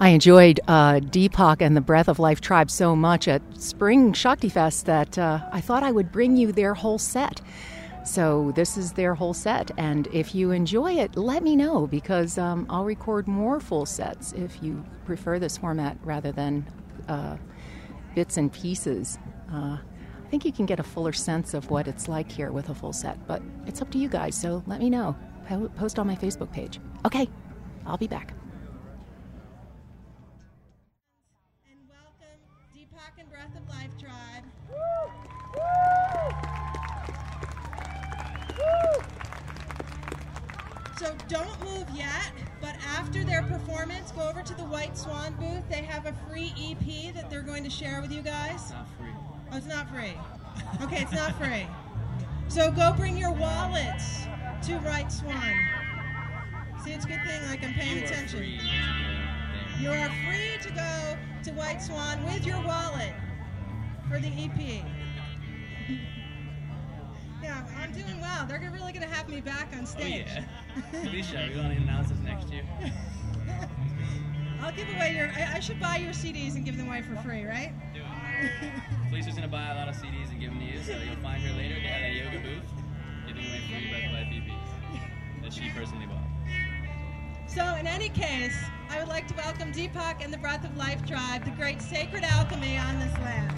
I enjoyed uh, Deepak and the Breath of Life Tribe so much at Spring Shakti Fest that uh, I thought I would bring you their whole set. So, this is their whole set. And if you enjoy it, let me know because um, I'll record more full sets if you prefer this format rather than uh, bits and pieces. Uh, I think you can get a fuller sense of what it's like here with a full set, but it's up to you guys, so let me know. Post on my Facebook page. Okay, I'll be back. So don't move yet, but after their performance, go over to the White Swan booth. They have a free EP that they're going to share with you guys. It's not free. Oh, it's not free. Okay, it's not free. So go bring your wallets to White Swan. See, it's a good thing like I'm paying You attention. You are free to go to White Swan with your wallet for the EP. I'm doing well. They're really going to have me back on Oh stage. yeah. Alicia, are we going to announce this next year? I'll give away your. I, I should buy your CDs and give them away for free, right? Do it. Felicia's gonna buy a lot of CDs and give them to you, so you'll find her later at a yoga booth, giving away free Breath Life EPs that she personally bought. So, in any case, I would like to welcome Deepak and the Breath of Life Tribe, the great sacred alchemy on this land.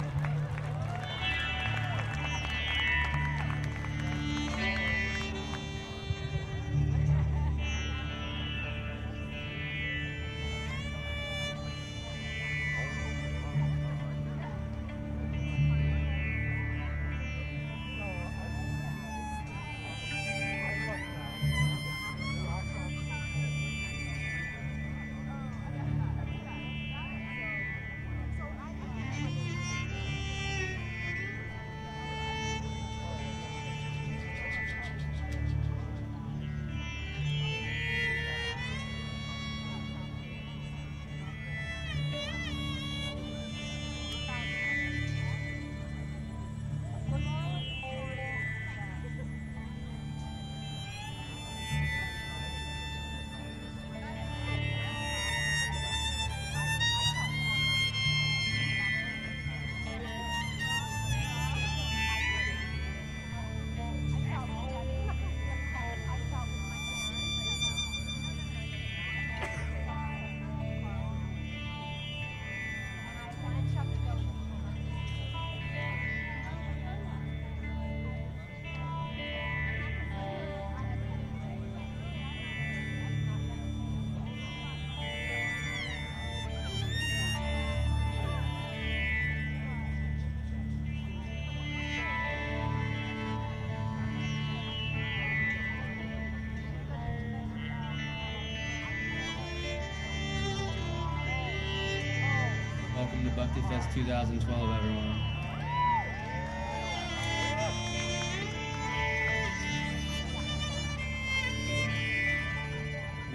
Fest 2012, everyone.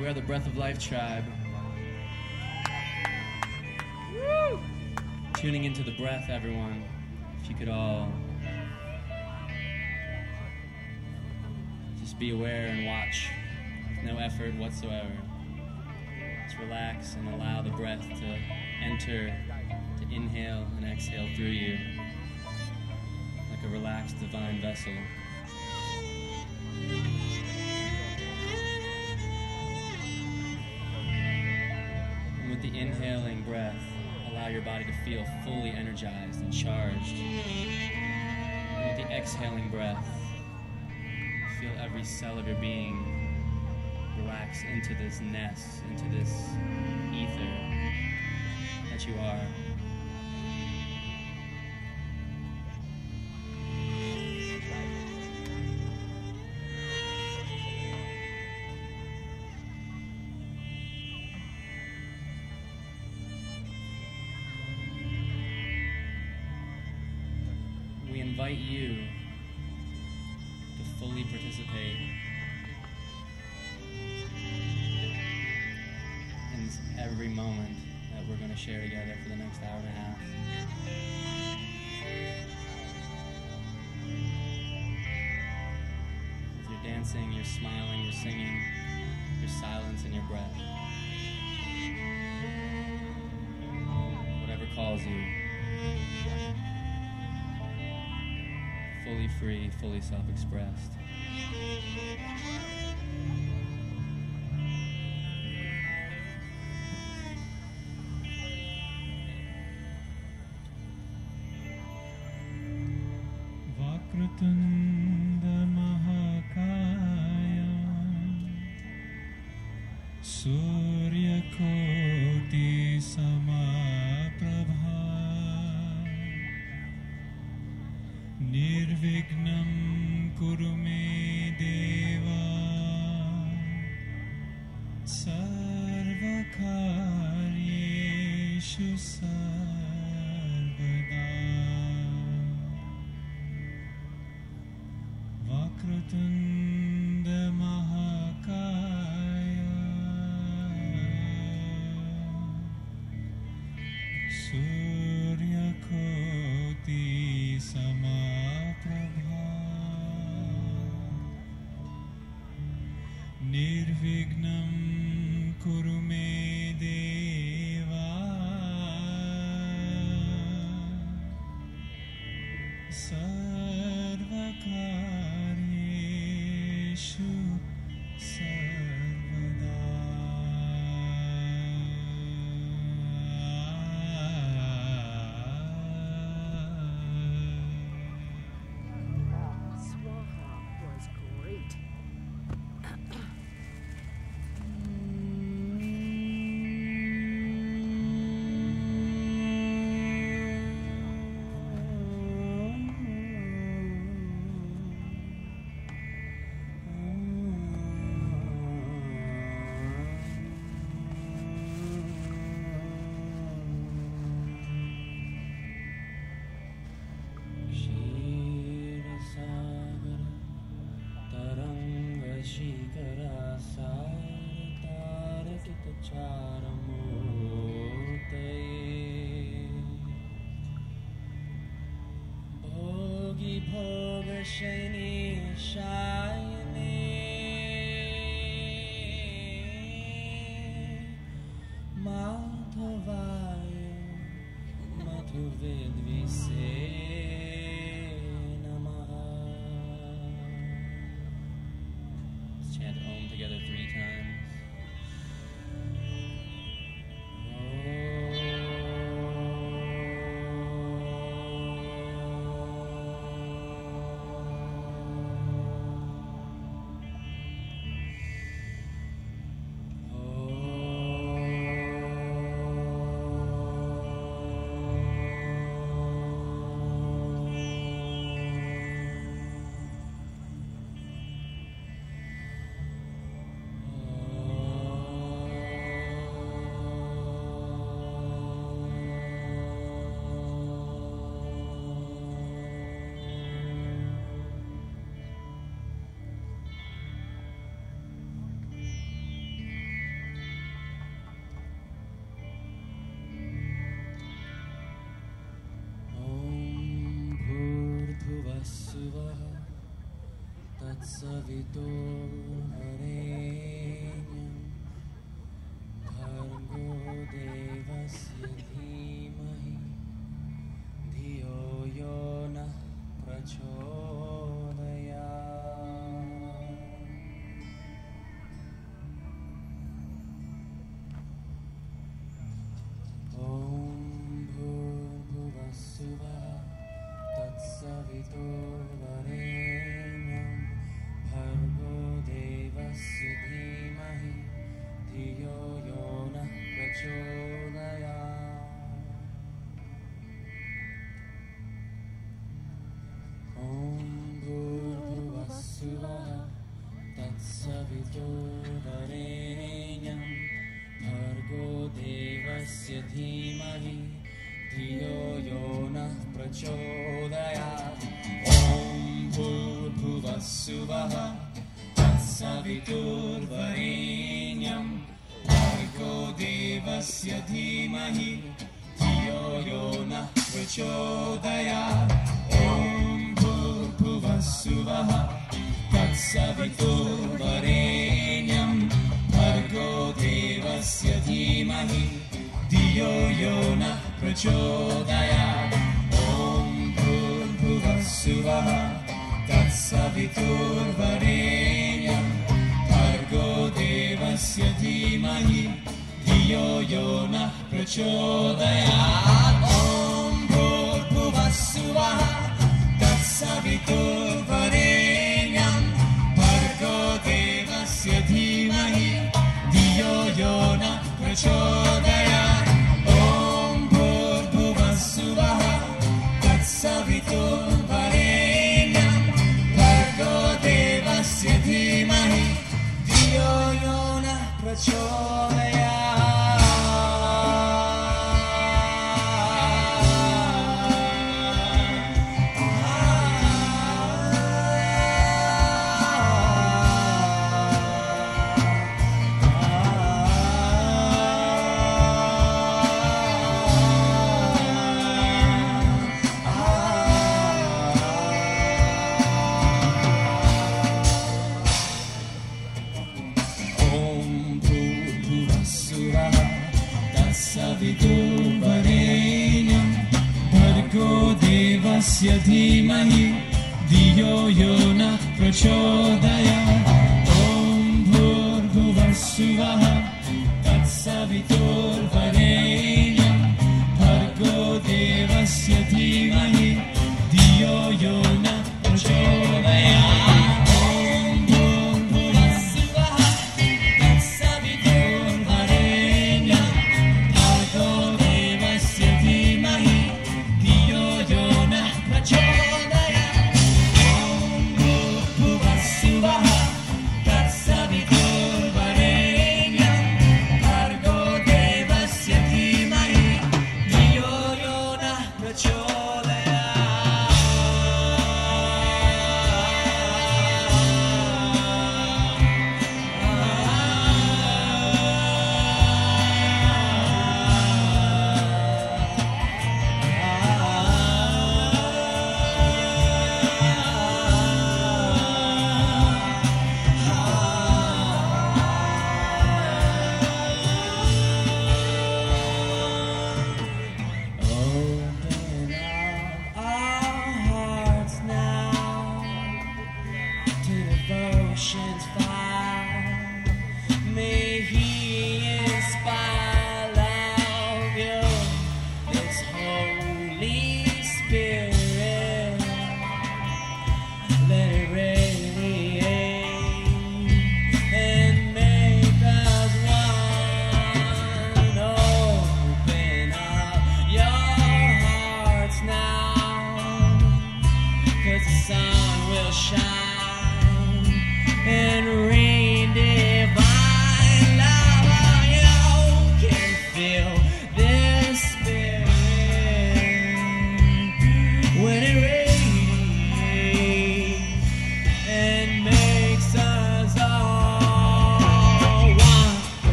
We are the Breath of Life tribe. Woo! Tuning into the breath, everyone. If you could all just be aware and watch. with No effort whatsoever. Just relax and allow the breath to enter, inhale and exhale through you like a relaxed divine vessel. And with the inhaling breath, allow your body to feel fully energized and charged. And with the exhaling breath, feel every cell of your being relax into this nest, into this ether that you are. smiling, your singing, your silence, and your breath. Whatever calls you. Fully free, fully self expressed. सूर्यकोटि निर्विघ्नं कुरु मे देवा। सर्वकार्येषु dito तत्सवितुर्वरेण्यं भर्गो देवस्य धीमहि धियो यो नः प्रचोदयात्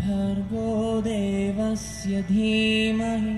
भर्गो देवस्य धीमहि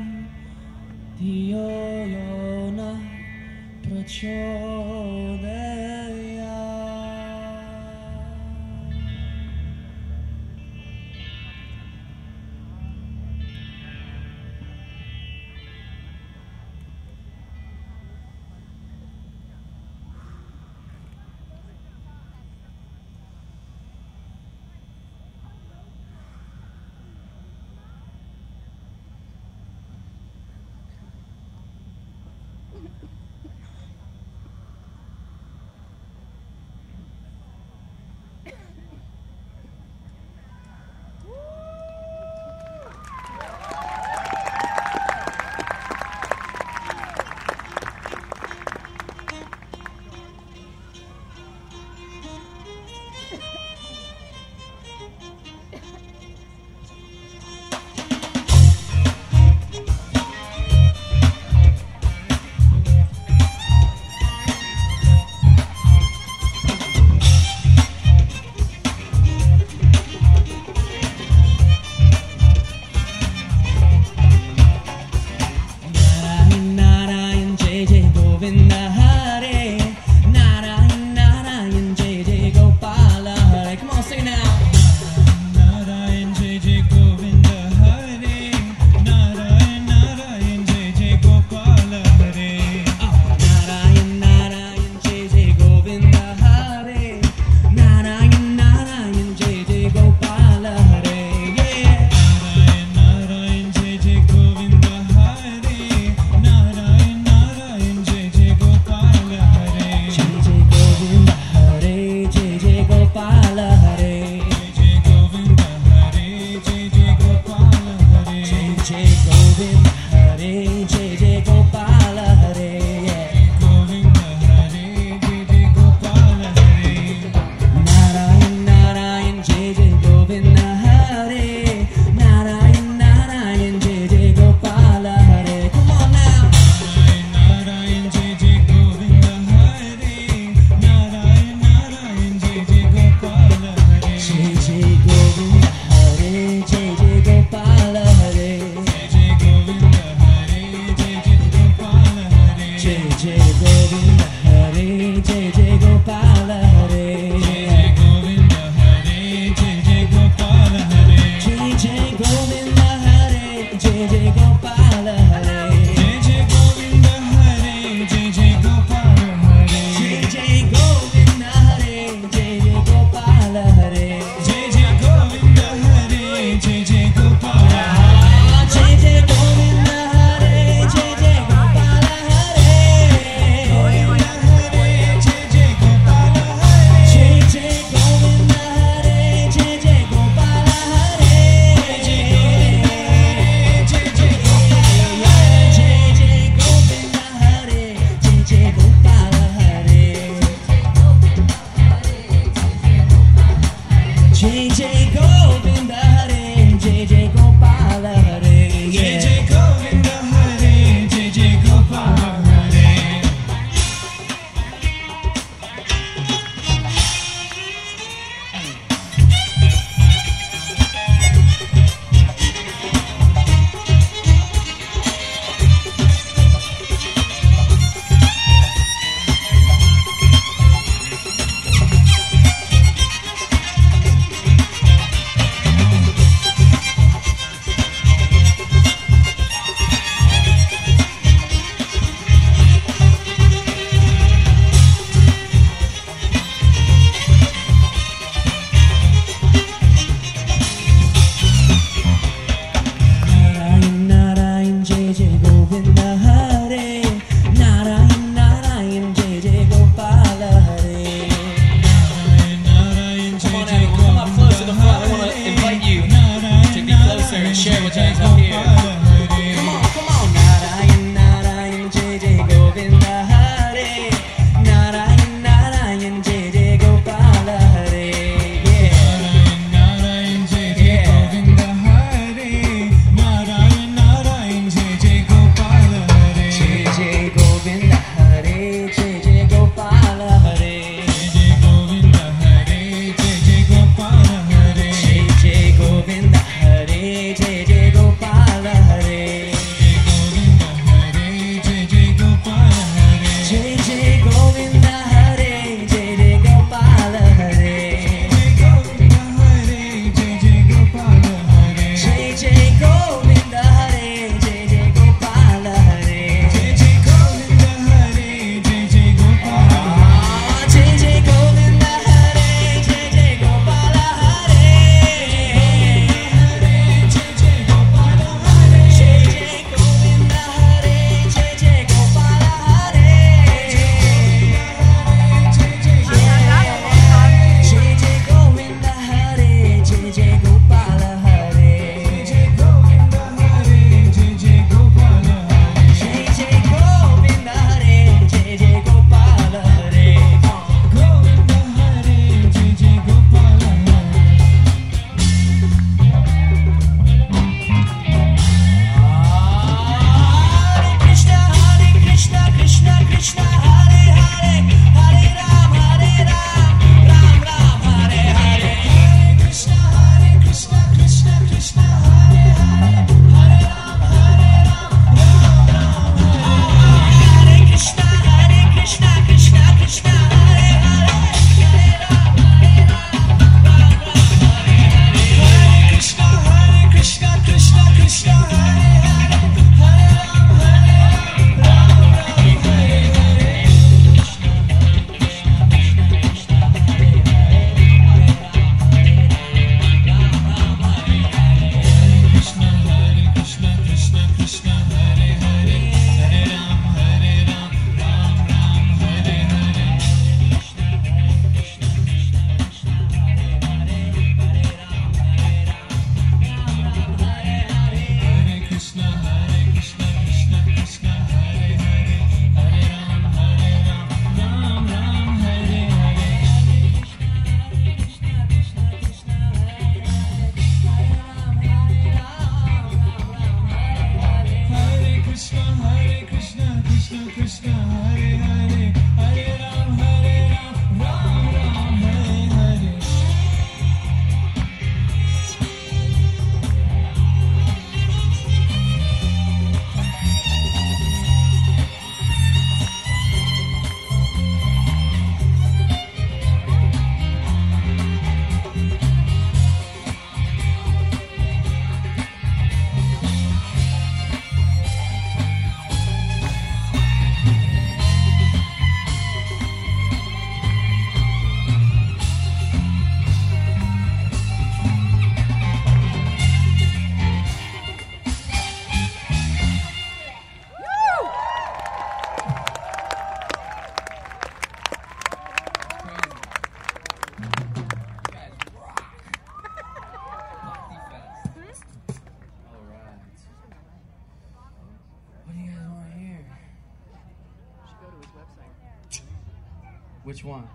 Which one?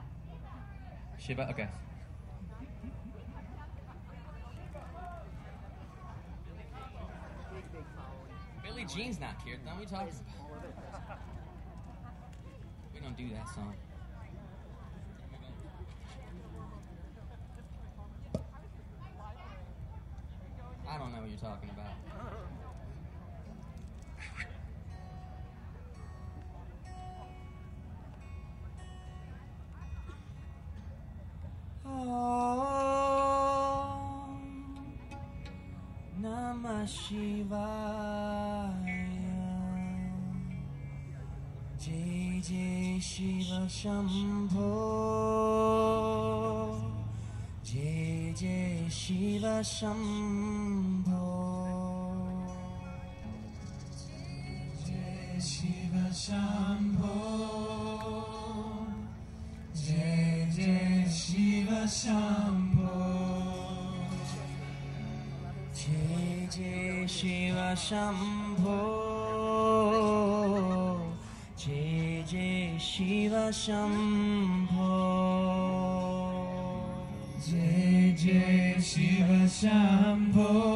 Shiva? Okay. Billy Jean's not here. Don't we talk? We don't do that song. शिवाय। जय जय शिव शम्भो जय जय शिव शम्भो शम्भो। जय जय Shiv Shambho.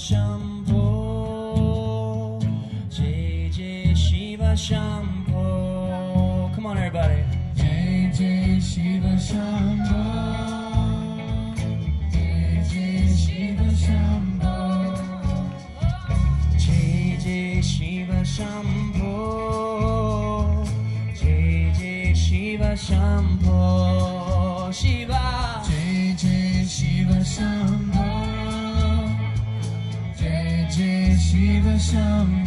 Shambho. JJ Shiva shampoo. Come on, everybody. JJ Shiva shampoo. song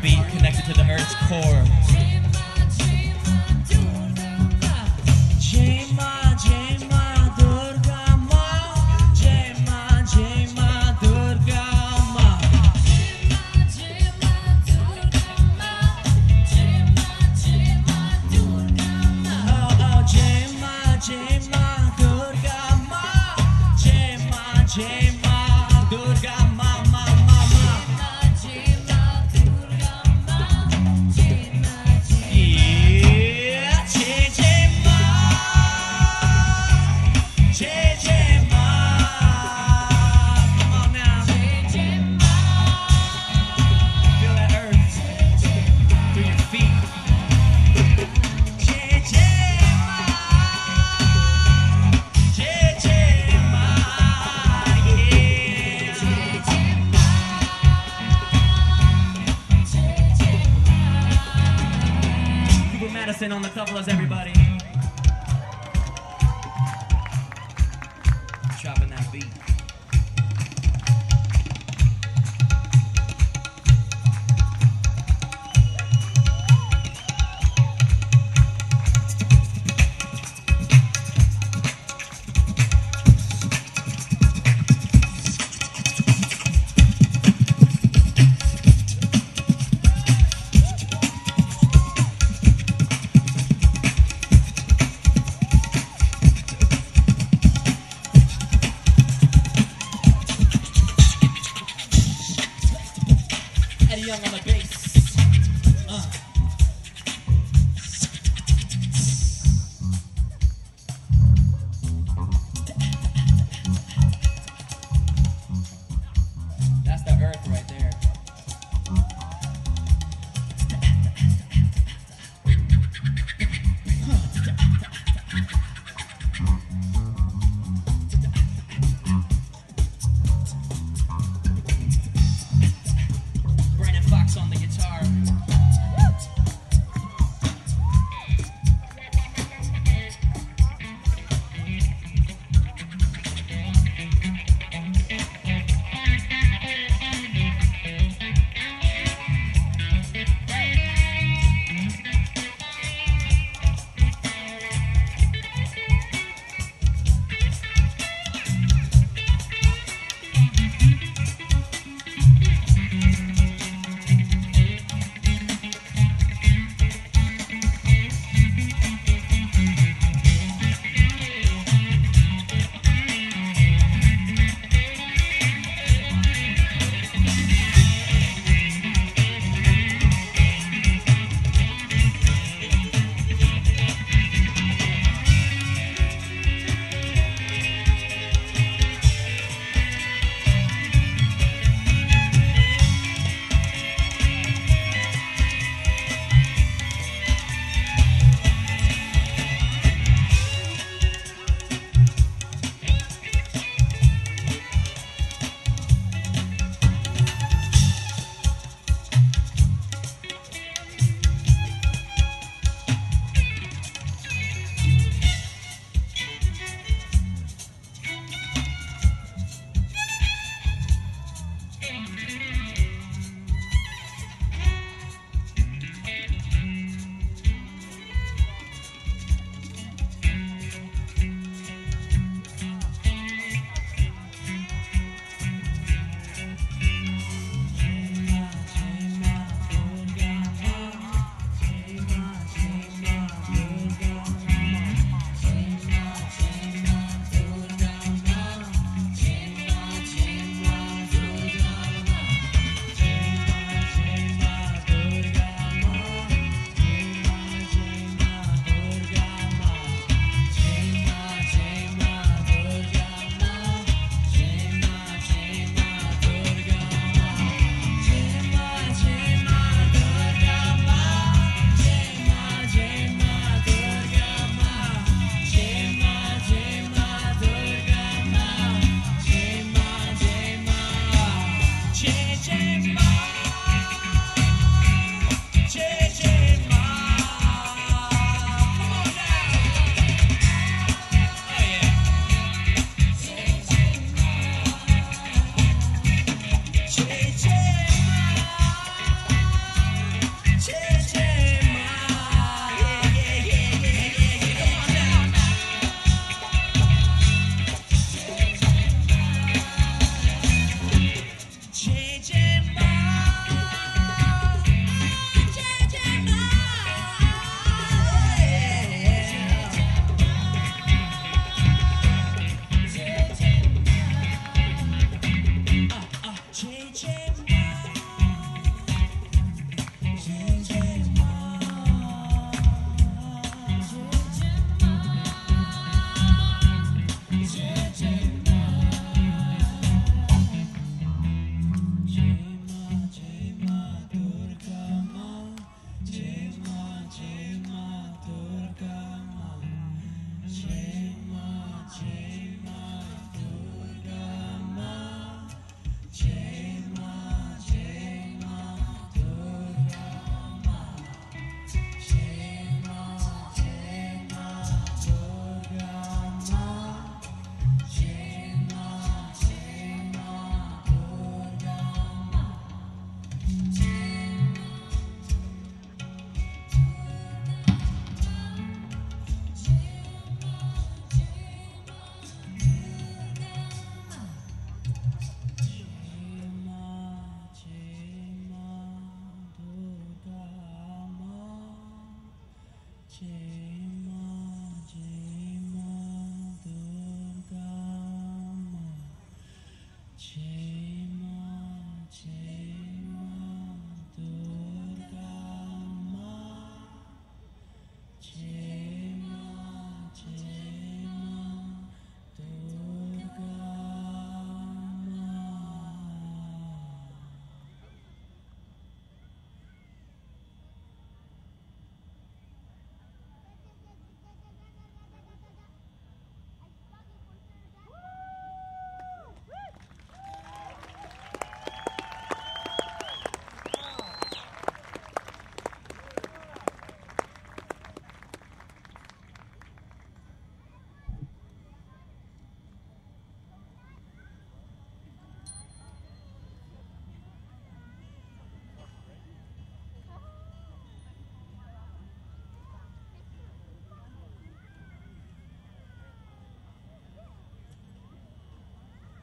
heartbeat connected to the earth's core.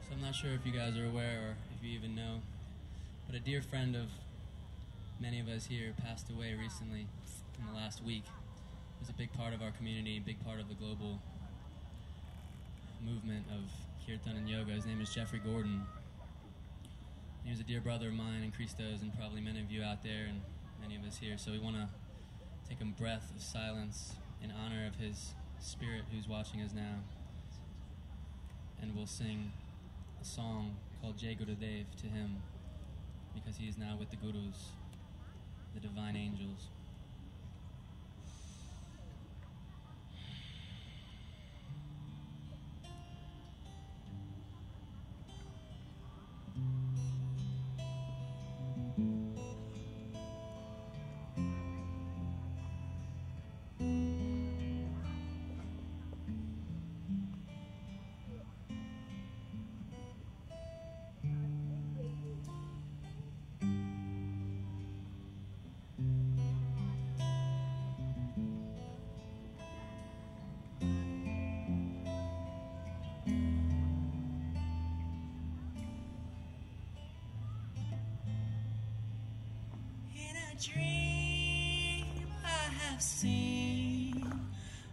So I'm not sure if you guys are aware or if you even know, but a dear friend of many of us here passed away recently in the last week. He was a big part of our community, a big part of the global movement of kirtan and yoga. His name is Jeffrey Gordon. He was a dear brother of mine and Christo's, and probably many of you out there and many of us here. So we want to take a breath of silence in honor of his spirit who's watching us now. And we'll sing song called Jai Gurudev to him because he is now with the Gurus, the divine angels. Dream I have seen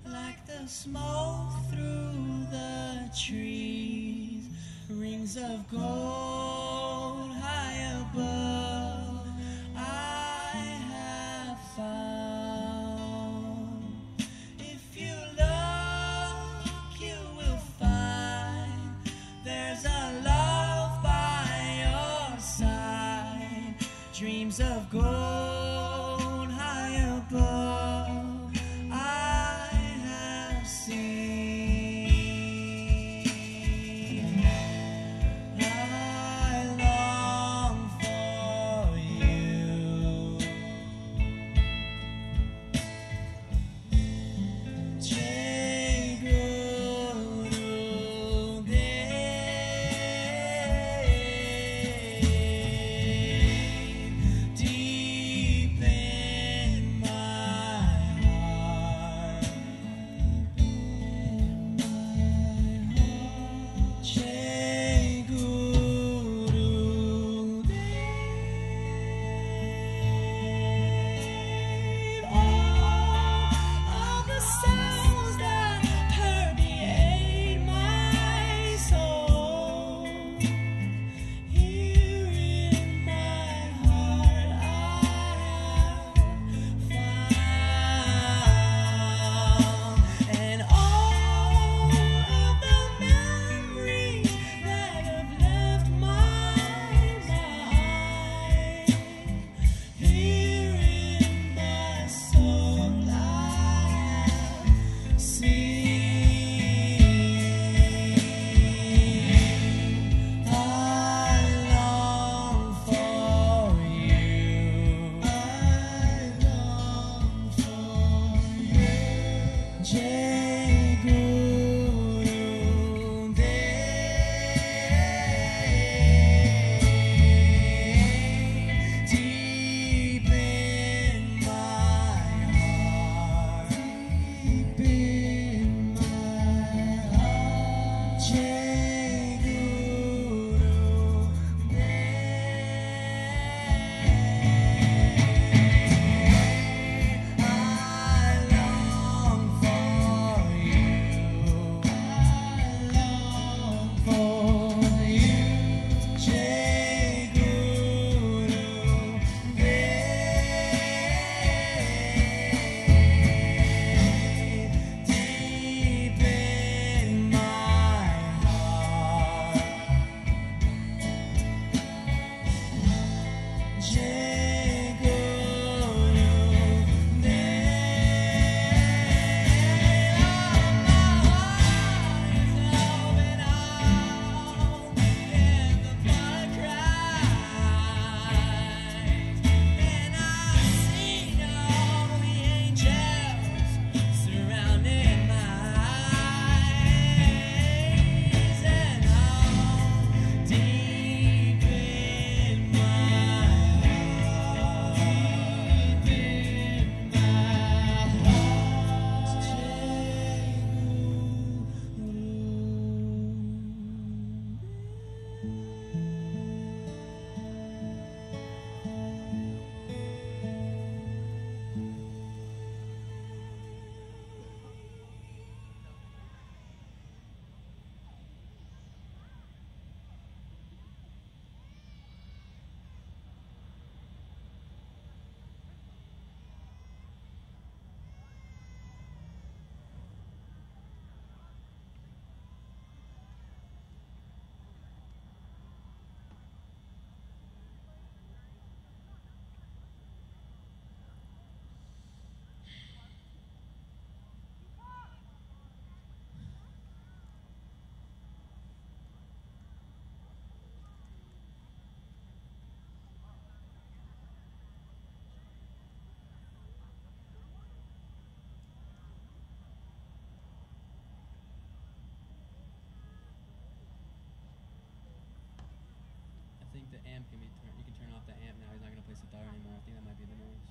like the smoke through the trees, rings of gold amp can be turned. You can turn off the amp now. He's not gonna play sitar anymore. I think that might be the noise.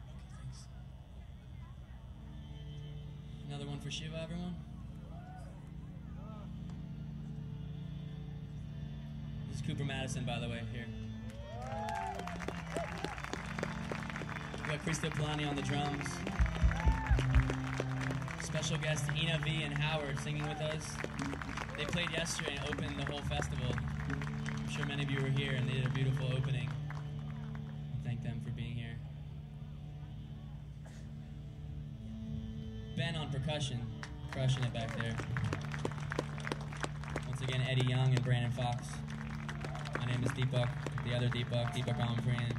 Okay, thanks. Another one for Shiva, everyone. This is Cooper Madison, by the way. Here. We got Krista Polani on the drums. Special guest Ina V and Howard singing with us. They played yesterday and opened the whole festival. I'm sure many of you were here and they did a beautiful opening. Thank them for being here. Ben on percussion, crushing it back there. Once again, Eddie Young and Brandon Fox. My name is Deepak, the other Deepak, Deepak Ramapriyan,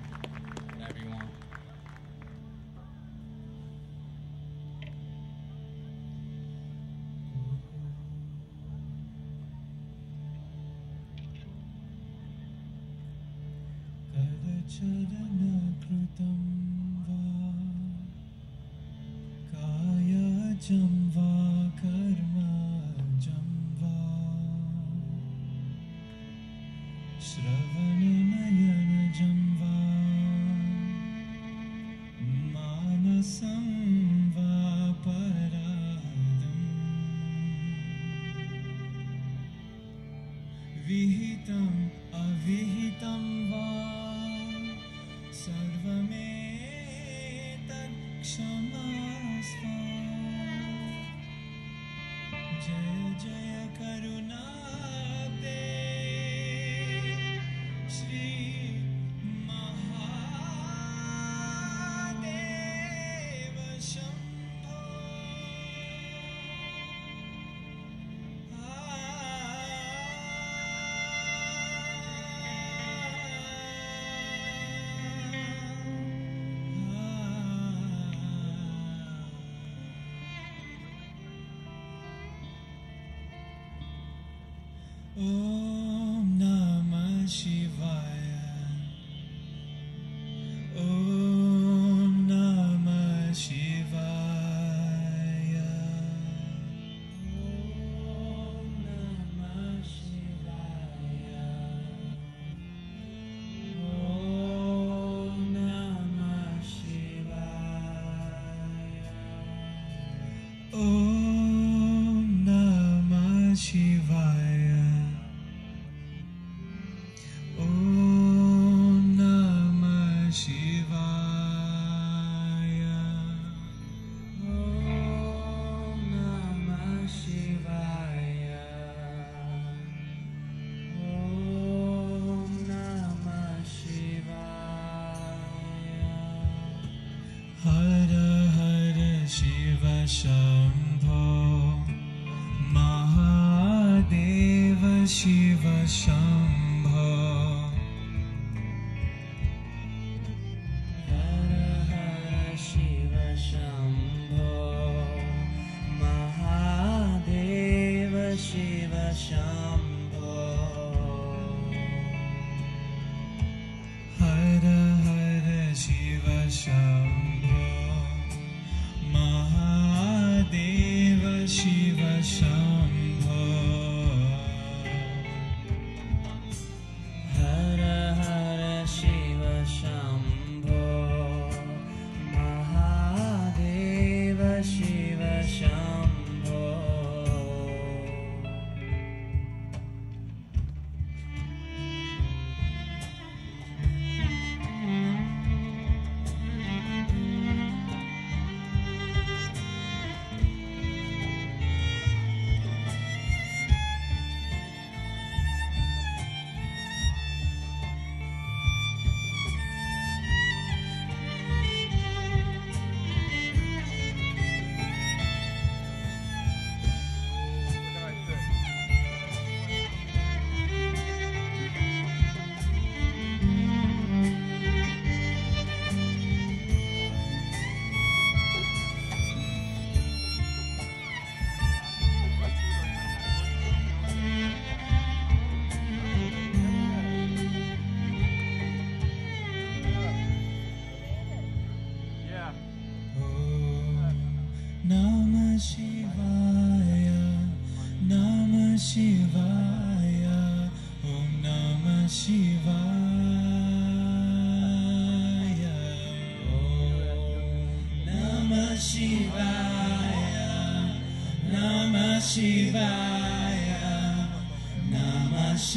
her her Shiv Shambho Mahadev Shiv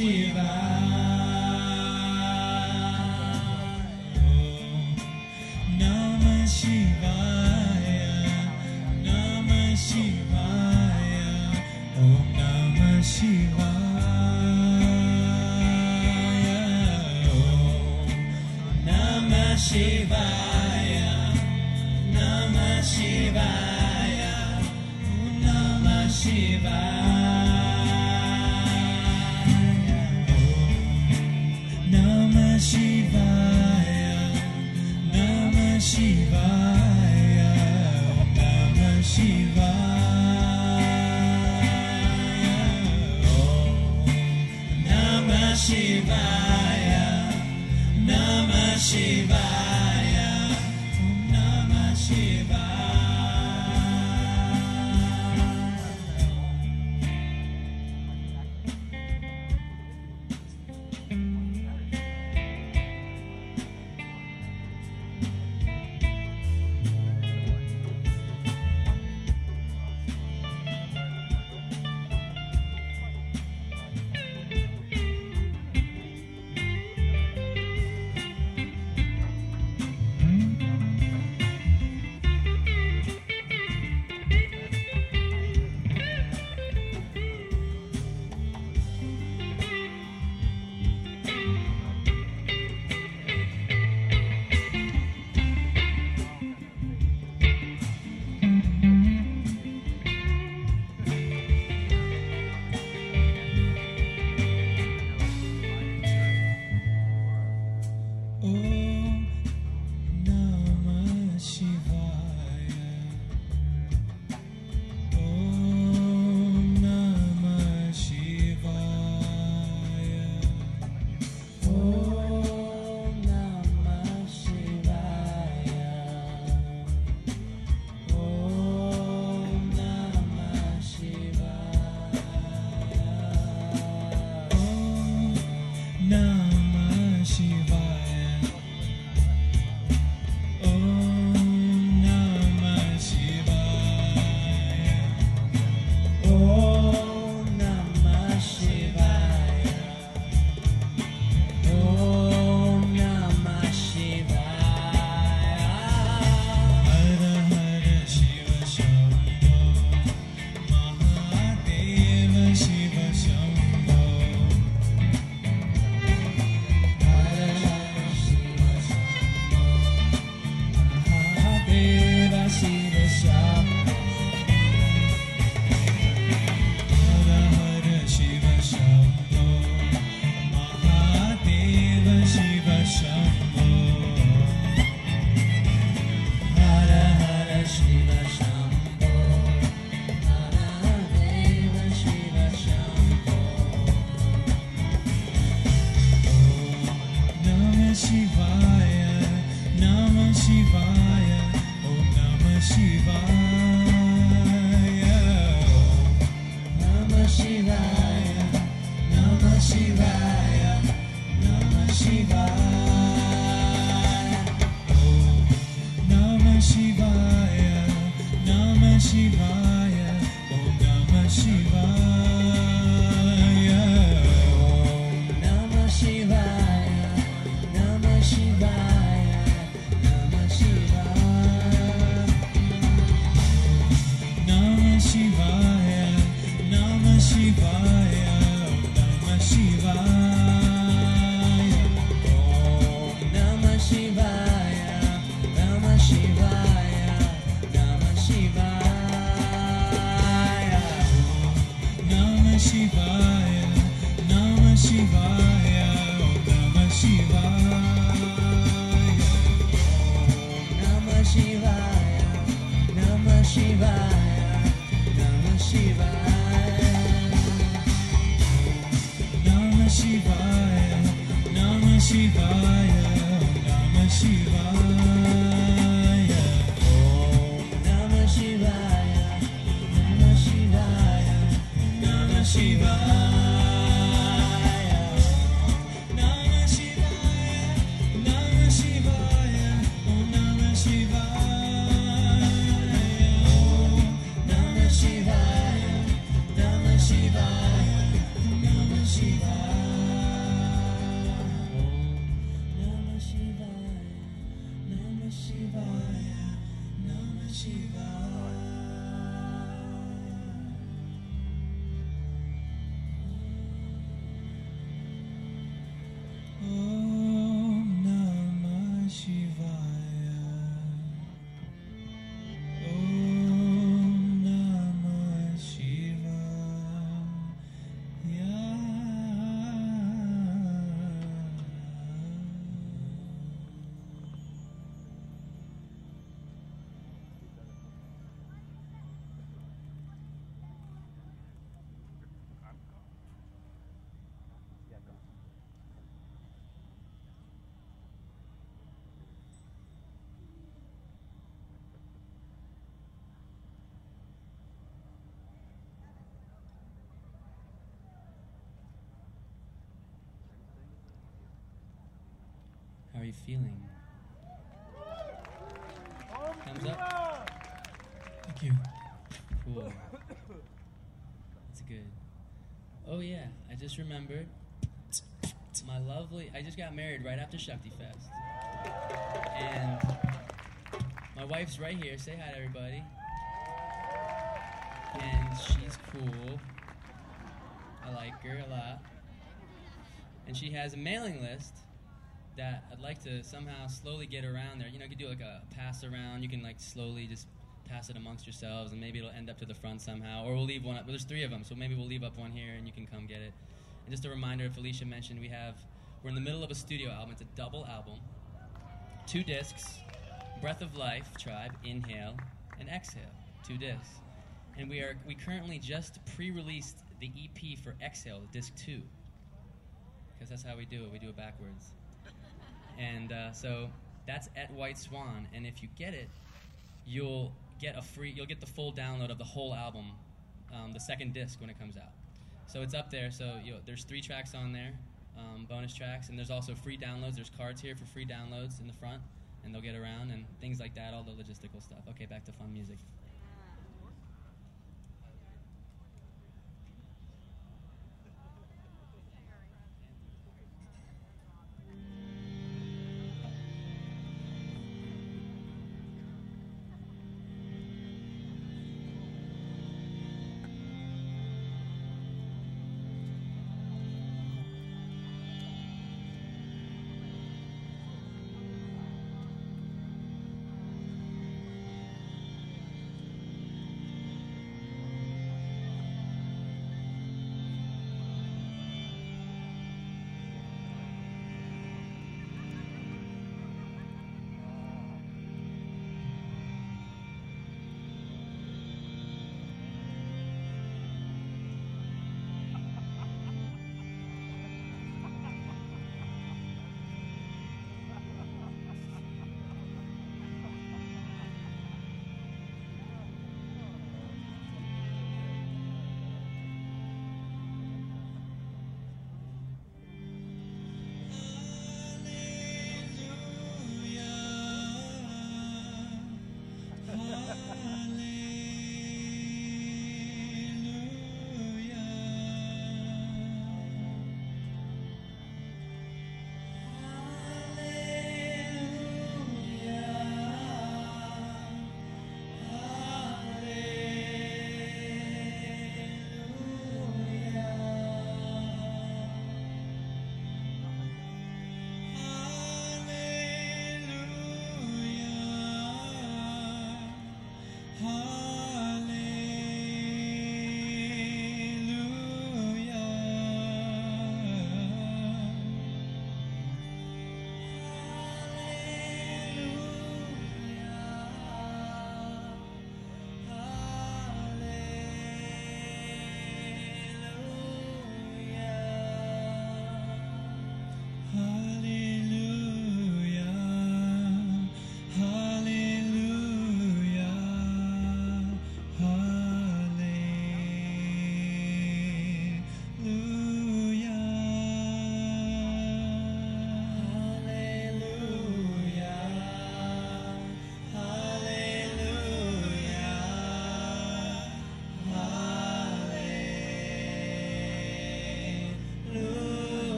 see you. Oh, Shivaya, Namah Shivaya. Shivaya, Namah Shivaya, Om Namah Shivaya. Feeling? Thumbs up. Thank you. Cool. That's good. Oh yeah, I just remembered. My lovely, I just got married right after Shakti Fest, and my wife's right here. Say hi to everybody. And she's cool. I like her a lot. And she has a mailing list that I'd like to somehow slowly get around there. You know, you could do like a pass around. You can like slowly just pass it amongst yourselves, and maybe it'll end up to the front somehow. Or we'll leave one up. Well, there's three of them, so maybe we'll leave up one here, and you can come get it. And just a reminder, Felicia mentioned we have we're in the middle of a studio album. It's a double album, two discs, Breath of Life, Tribe, Inhale, and Exhale, two discs. And we are we currently just pre-released the EP for Exhale, disc two, because that's how we do it. We do it backwards. And uh, so that's at White Swan. And if you get it, you'll get a free. You'll get the full download of the whole album, um, the second disc when it comes out. So it's up there. So you there's three tracks on there, um, bonus tracks, and there's also free downloads. There's cards here for free downloads in the front, and they'll get around and things like that. All the logistical stuff. Okay, back to fun music.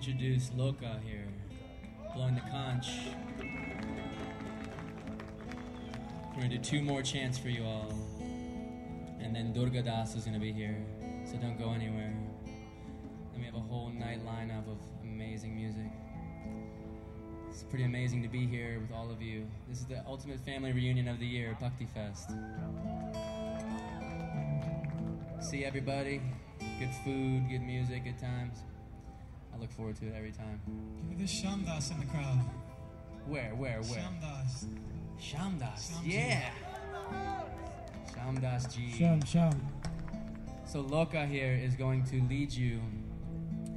Introduce Loka here, blowing the conch. We're gonna do two more chants for you all, and then Durga Das is gonna be here, so don't go anywhere. Then we have a whole night lineup of amazing music. It's pretty amazing to be here with all of you. This is the ultimate family reunion of the year, Bhakti Fest. See everybody, good food, good music, good times. Look forward to it every time. Give me the Shamdas in the crowd. Where, where, where? Shamdas. Shamdas. Yeah. Shamdas Ji. Sham, Sham. So Loka here is going to lead you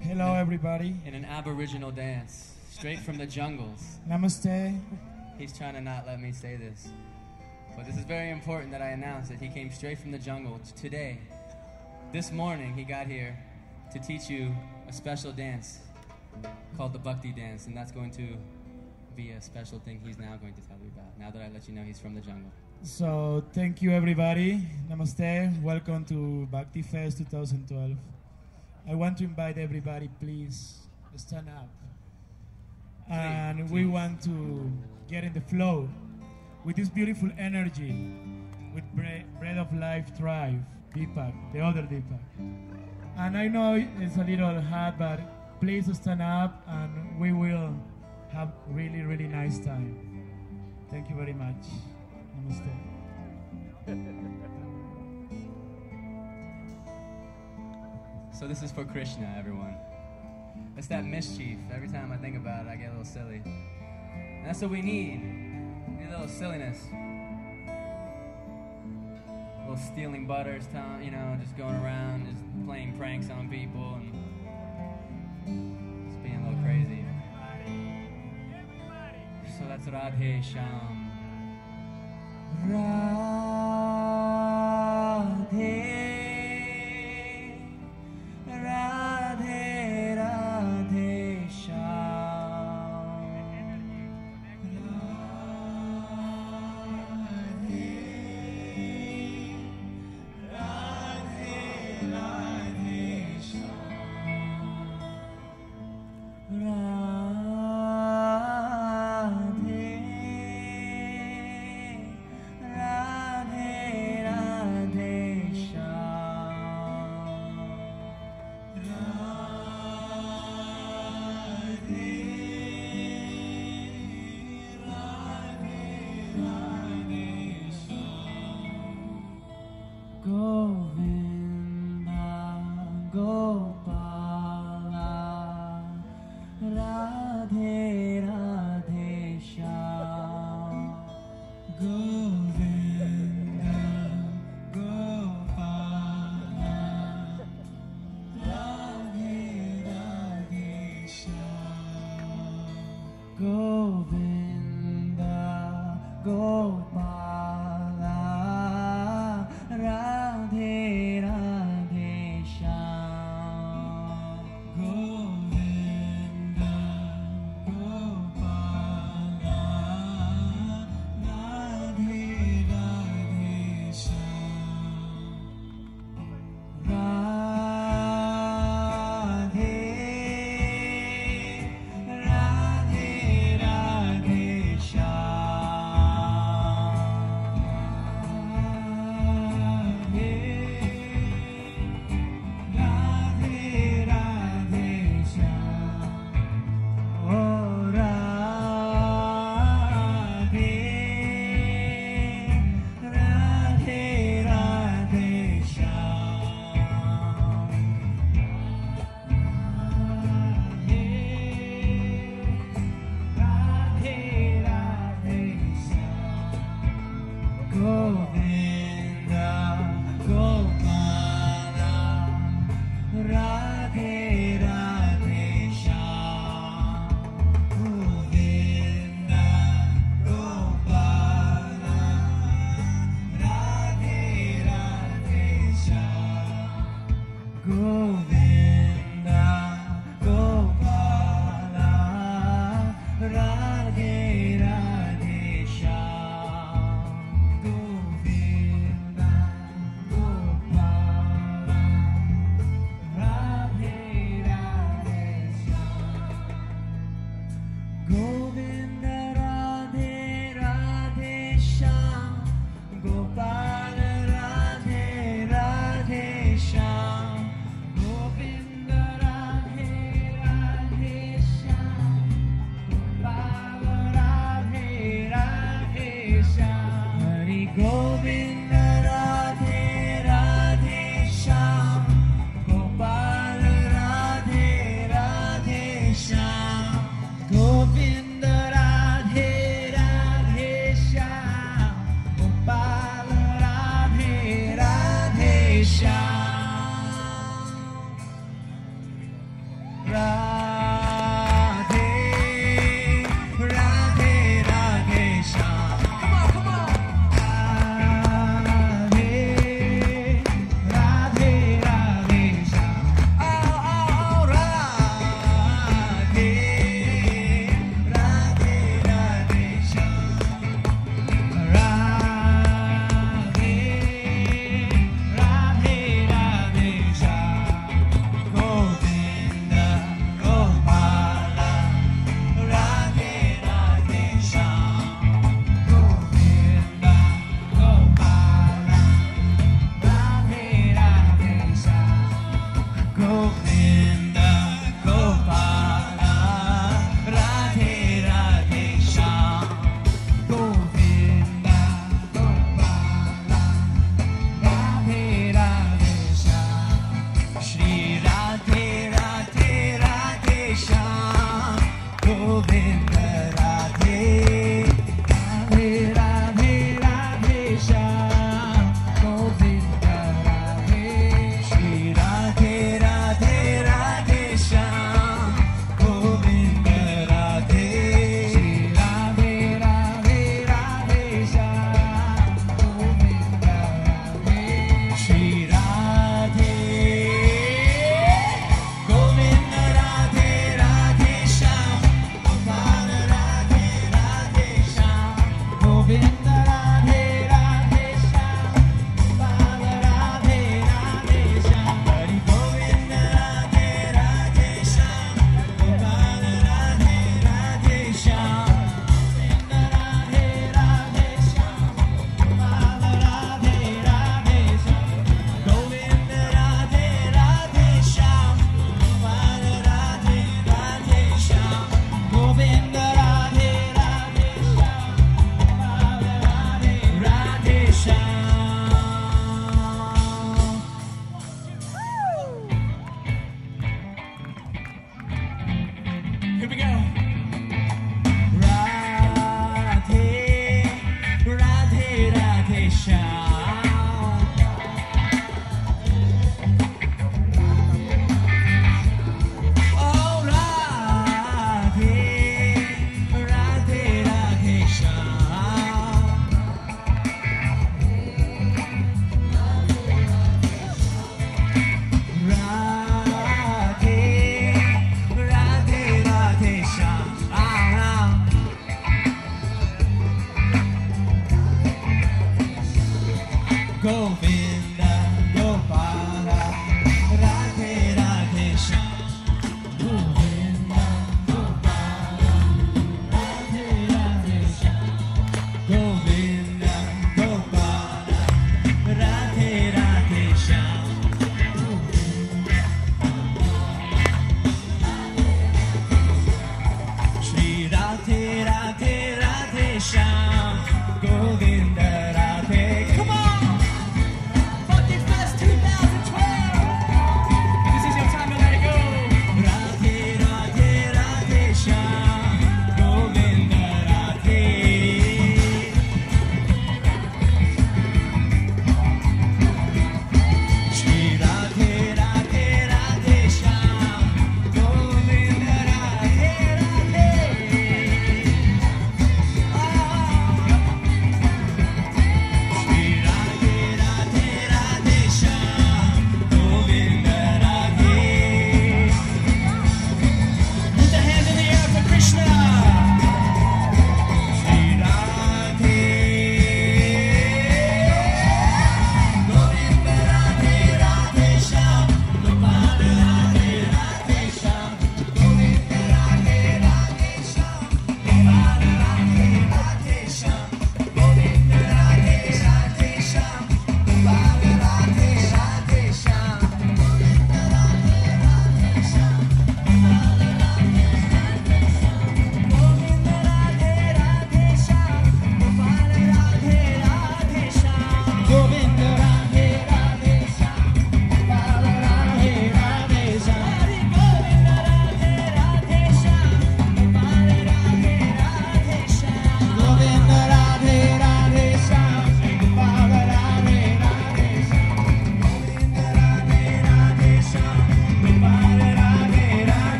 Hello, everybody. in an aboriginal dance, straight from the jungles. Namaste. He's trying to not let me say this. But this is very important that I announce that he came straight from the jungle today. This morning he got here to teach you a special dance called the Bhakti dance, and that's going to be a special thing he's now going to tell you about. Now that I let you know he's from the jungle. So, thank you, everybody. Namaste. Welcome to Bhakti Fest 2012. I want to invite everybody, please stand up. And we want to get in the flow with this beautiful energy with Breath of Life Tribe, Deepak, the other Deepak. And I know it's a little hard, but please stand up and we will have really, really nice time. Thank you very much. Namaste. So this is for Krishna, everyone. It's that mischief. Every time I think about it, I get a little silly. And that's what we need. We need a little silliness. Little stealing butters, you know, just going around, just playing pranks on people and just being a little crazy. So that's Radhe Sham. Radhe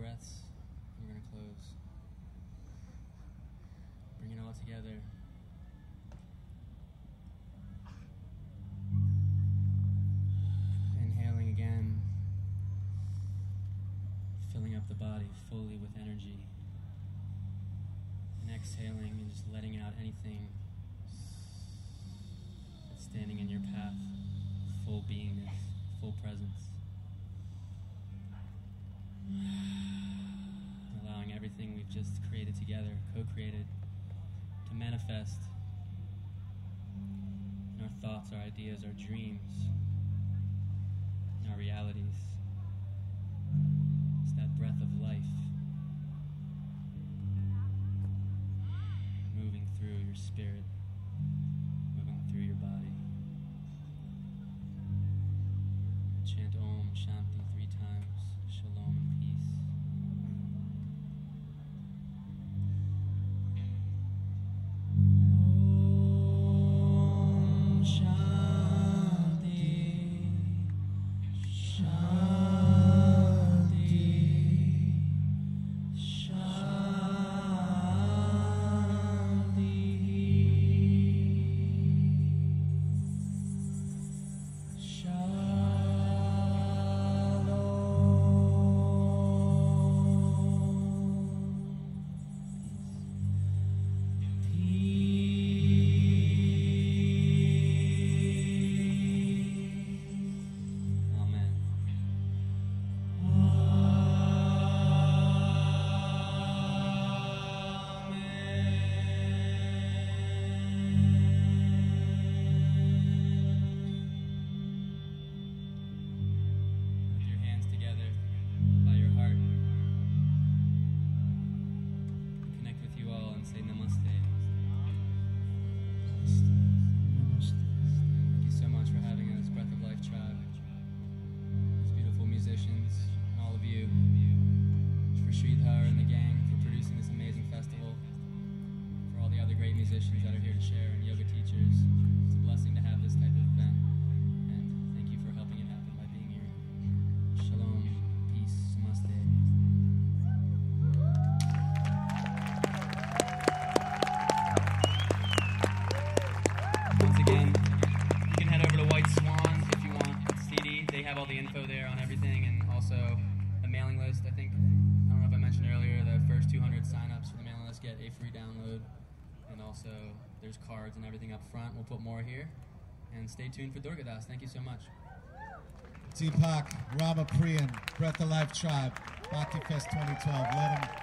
breaths. We're gonna close. Bring it all together. Inhaling again. Filling up the body fully with energy. And exhaling and just letting out anything that's standing in your path. Full beingness, full presence allowing everything we've just created together, co created, to manifest in our thoughts, our ideas, our dreams, our realities. It's that breath of life moving through your spirit, moving through your body. tune for Durgadas. Thank you so much. Deepak, Ramapriyan, Breath of Life Tribe, Bhakti Fest 2012. Let them